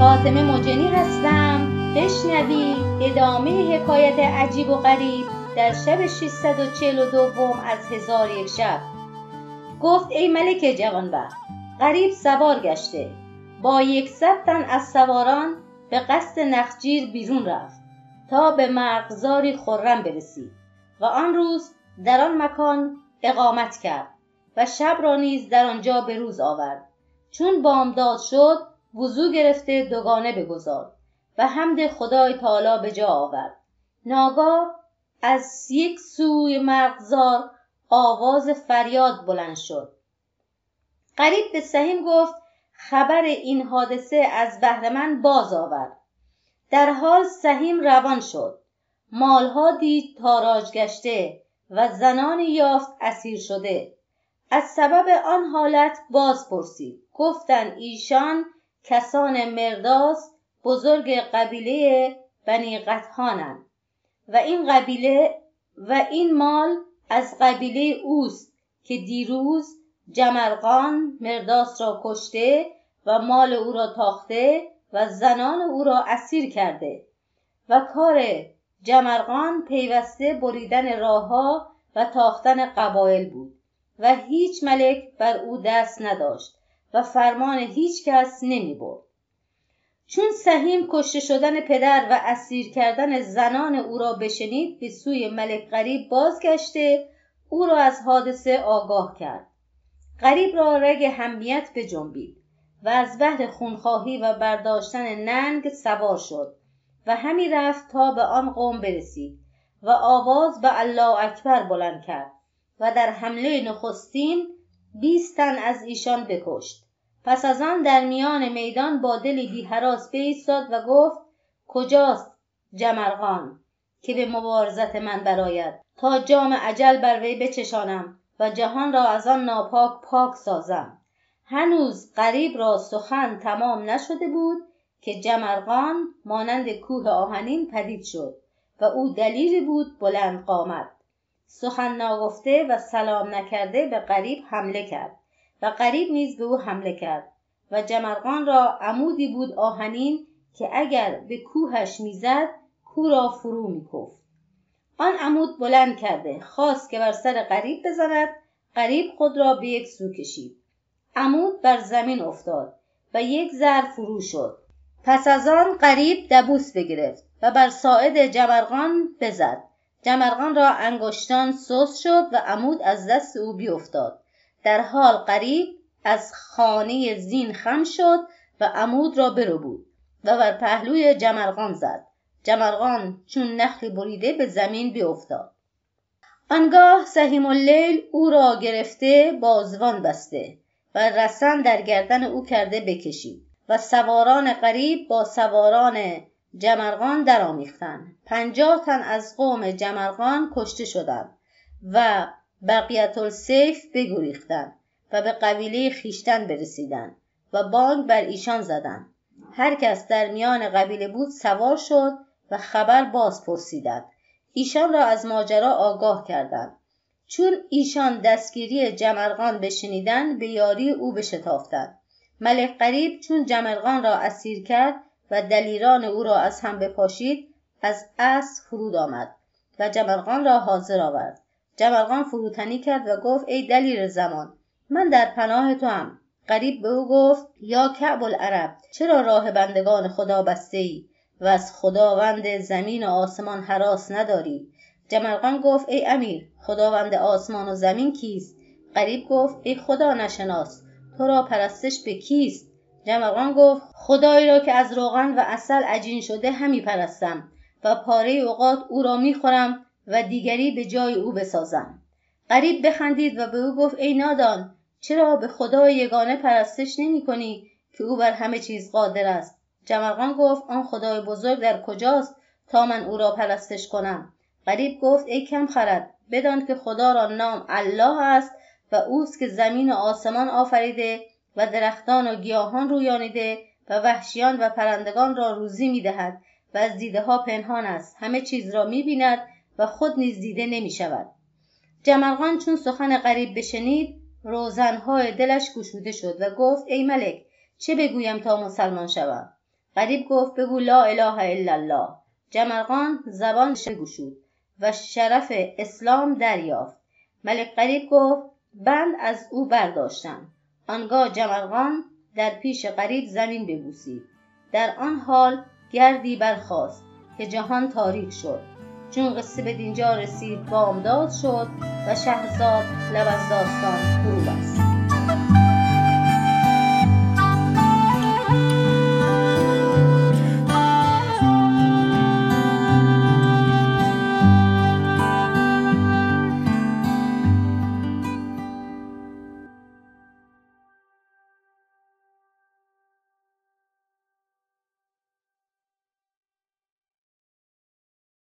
فاطمه مجنی هستم. بشنوید ادامه حکایت عجیب و غریب در شب 642 از هزار یک شب. گفت ای ملک جوانبخت غریب سوار گشته. با یکصد تن از سواران به قصد نخجیر بیرون رفت تا به مرغزاری خرم برسید و آن روز در آن مکان اقامت کرد و شب را نیز در آنجا به روز آورد. چون بامداد شد وضو گرفته دوگانه بگذارد و حمد خدای تعالی به جا آورد ناگاه از یک سوی مرغزار آواز فریاد بلند شد. قریب به سهیم گفت خبر این حادثه از بهر من باز آورد در حال سهیم روان شد. مالها دید تاراج گشته و زنانی یافت اسیر شده. از سبب آن حالت باز پرسید. گفتند ایشان کسان مرداس بزرگ قبیله بنی قطهانند و این قبیله و این مال از قبیله اوست که دیروز جمرقان مرداس را کشته و مال او را تاخته و زنان او را اسیر کرده و کار جمرقان پیوسته بریدن راهها و تاختن قبایل بود و هیچ ملک بر او دست نداشت. و فرمان هیچ کس نمی برد. چون سهیم کشته شدن پدر و اسیر کردن زنان او را بشنید به سوی ملک غریب بازگشته او را از حادثه آگاه کرد غریب را رگ همیت بجنبید و از بهر خونخواهی و برداشتن ننگ سوار شد و همی رفت تا به آن قوم برسید و آواز به الله اکبر بلند کرد و در حمله نخستین بیست تن از ایشان بکشت. پس از آن در میان میدان با دلی بی حراس بایستاد و گفت کجاست جمرغان که به مبارزت من براید تا جام عجل بر وی بچشانم و جهان را از آن ناپاک پاک سازم. هنوز غریب را سخن تمام نشده بود که جمرغان مانند کوه آهنین پدید شد و او دلیری بود بلند قامت. سخن ناگفته و سلام نکرده به غریب حمله کرد و غریب نیز به او حمله کرد و جمرغان را عمودی بود آهنین که اگر به کوهش می‌زد کو را فرو میکفت. آن عمود بلند کرده خواست که بر سر غریب بزند غریب خود را به یک سو کشید. عمود بر زمین افتاد و یک زر فرو شد. پس از آن غریب دبوس بگرفت و بر ساعد جمرغان بزد. جمرغان را انگشتان سوس شد و عمود از دست او بیفتاد. در حال غریب از خانه زین خم شد و عمود را بود و بر پهلوی جمرغان زد. جمرغان چون نخلی بریده به زمین بیفتاد. آنگاه سهیم اللیل او را گرفته بازوان بسته و رسن در گردن او کرده بکشید و سواران غریب با سواران جمرغان درآمیختند. پنجاه تن از قوم جمرغان کشته شدند و بقیت السیف بگریختند و به قبیله خیشتن برسیدند و بانگ بر ایشان زدند. هر کس در میان قبیله بود سوار شد و خبر باز پرسیدند. ایشان را از ماجرا آگاه کردند. چون ایشان دستگیری جمرغان بشنیدند به یاری او بشتافتند. ملک قریب چون جمرغان را اسیر کرد و دلیران او را از هم بپاشید از اسب فرود آمد و جمرغان را حاضر آورد. جمرغان فروتنی کرد و گفت ای دلیر زمان من در پناه تو هم قریب به او گفت یا کعب العرب چرا راه بندگان خدا بسته ای و از خداوند زمین و آسمان حراس نداری؟ جمرغان گفت ای امیر خداوند آسمان و زمین کیست؟ قریب گفت ای خدا نشناس تو را پرستش به کیست؟ جمرغان گفت خدایی را که از روغن و اصل عجین شده همی پرستم و پاره اوقات او را می‌خورم و دیگری به جای او بسازم. قریب بخندید و به او گفت ای نادان چرا به خدای یگانه پرستش نمی کنی که او بر همه چیز قادر است؟ جمرغان گفت آن خدای بزرگ در کجاست تا من او را پرستش کنم؟ قریب گفت ای کم خرد بدان که خدا را نام الله است و اوست که زمین و آسمان آفریده و درختان و گیاهان رویانیده و وحشیان و پرندگان را روزی می‌دهد و از دیده ها پنهان است. همه چیز را می‌بیند و خود نیز دیده نمی شود جمرغان چون سخن غریب بشنید روزنهای دلش گشوده شد و گفت ای ملک چه بگویم تا مسلمان شوم؟ غریب گفت بگو لا اله الا الله. جمرغان زبان گشود و شرف اسلام دریافت. ملک غریب گفت بند از او برداشتم. آنگاه جمرغان در پیش غریب زمین ببوسید. در آن حال گردی برخاست که جهان تاریک شد. چون قصه به دینجا رسید بامداد شد و شهرزاد لب از داستان فرو